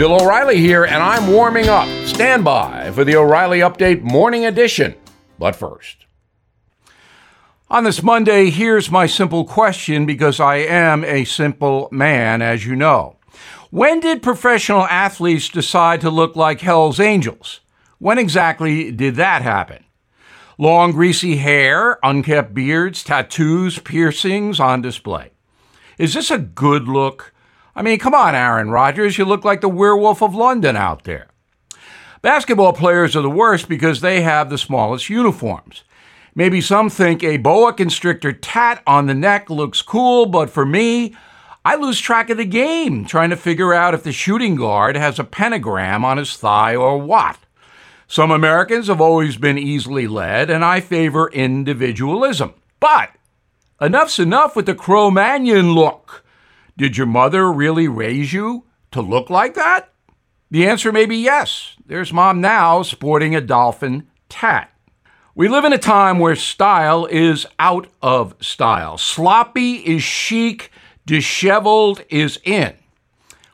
Bill O'Reilly here, and I'm warming up. Stand by for the O'Reilly Update Morning Edition. But first, on this Monday, here's my simple question because I am a simple man, as you know. When did professional athletes decide to look like Hell's Angels? When exactly did that happen? Long, greasy hair, unkept beards, tattoos, piercings on display. Is this a good look? I mean, come on, Aaron Rodgers, you look like the werewolf of London out there. Basketball players are the worst because they have the smallest uniforms. Maybe some think a boa constrictor tat on the neck looks cool, but for me, I lose track of the game trying to figure out if the shooting guard has a pentagram on his thigh or what. Some Americans have always been easily led, and I favor individualism. But enough's enough with the Cro Magnon look. Did your mother really raise you to look like that? The answer may be yes. There's mom now sporting a dolphin tat. We live in a time where style is out of style. Sloppy is chic, disheveled is in.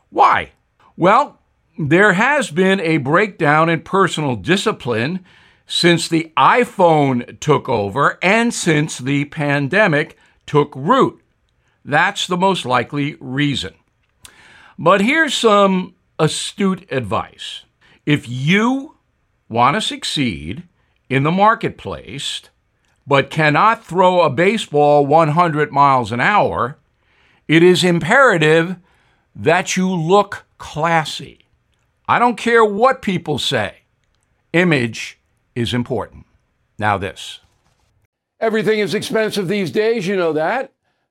Why? Well, there has been a breakdown in personal discipline since the iPhone took over and since the pandemic took root. That's the most likely reason. But here's some astute advice. If you want to succeed in the marketplace, but cannot throw a baseball 100 miles an hour, it is imperative that you look classy. I don't care what people say, image is important. Now, this. Everything is expensive these days, you know that.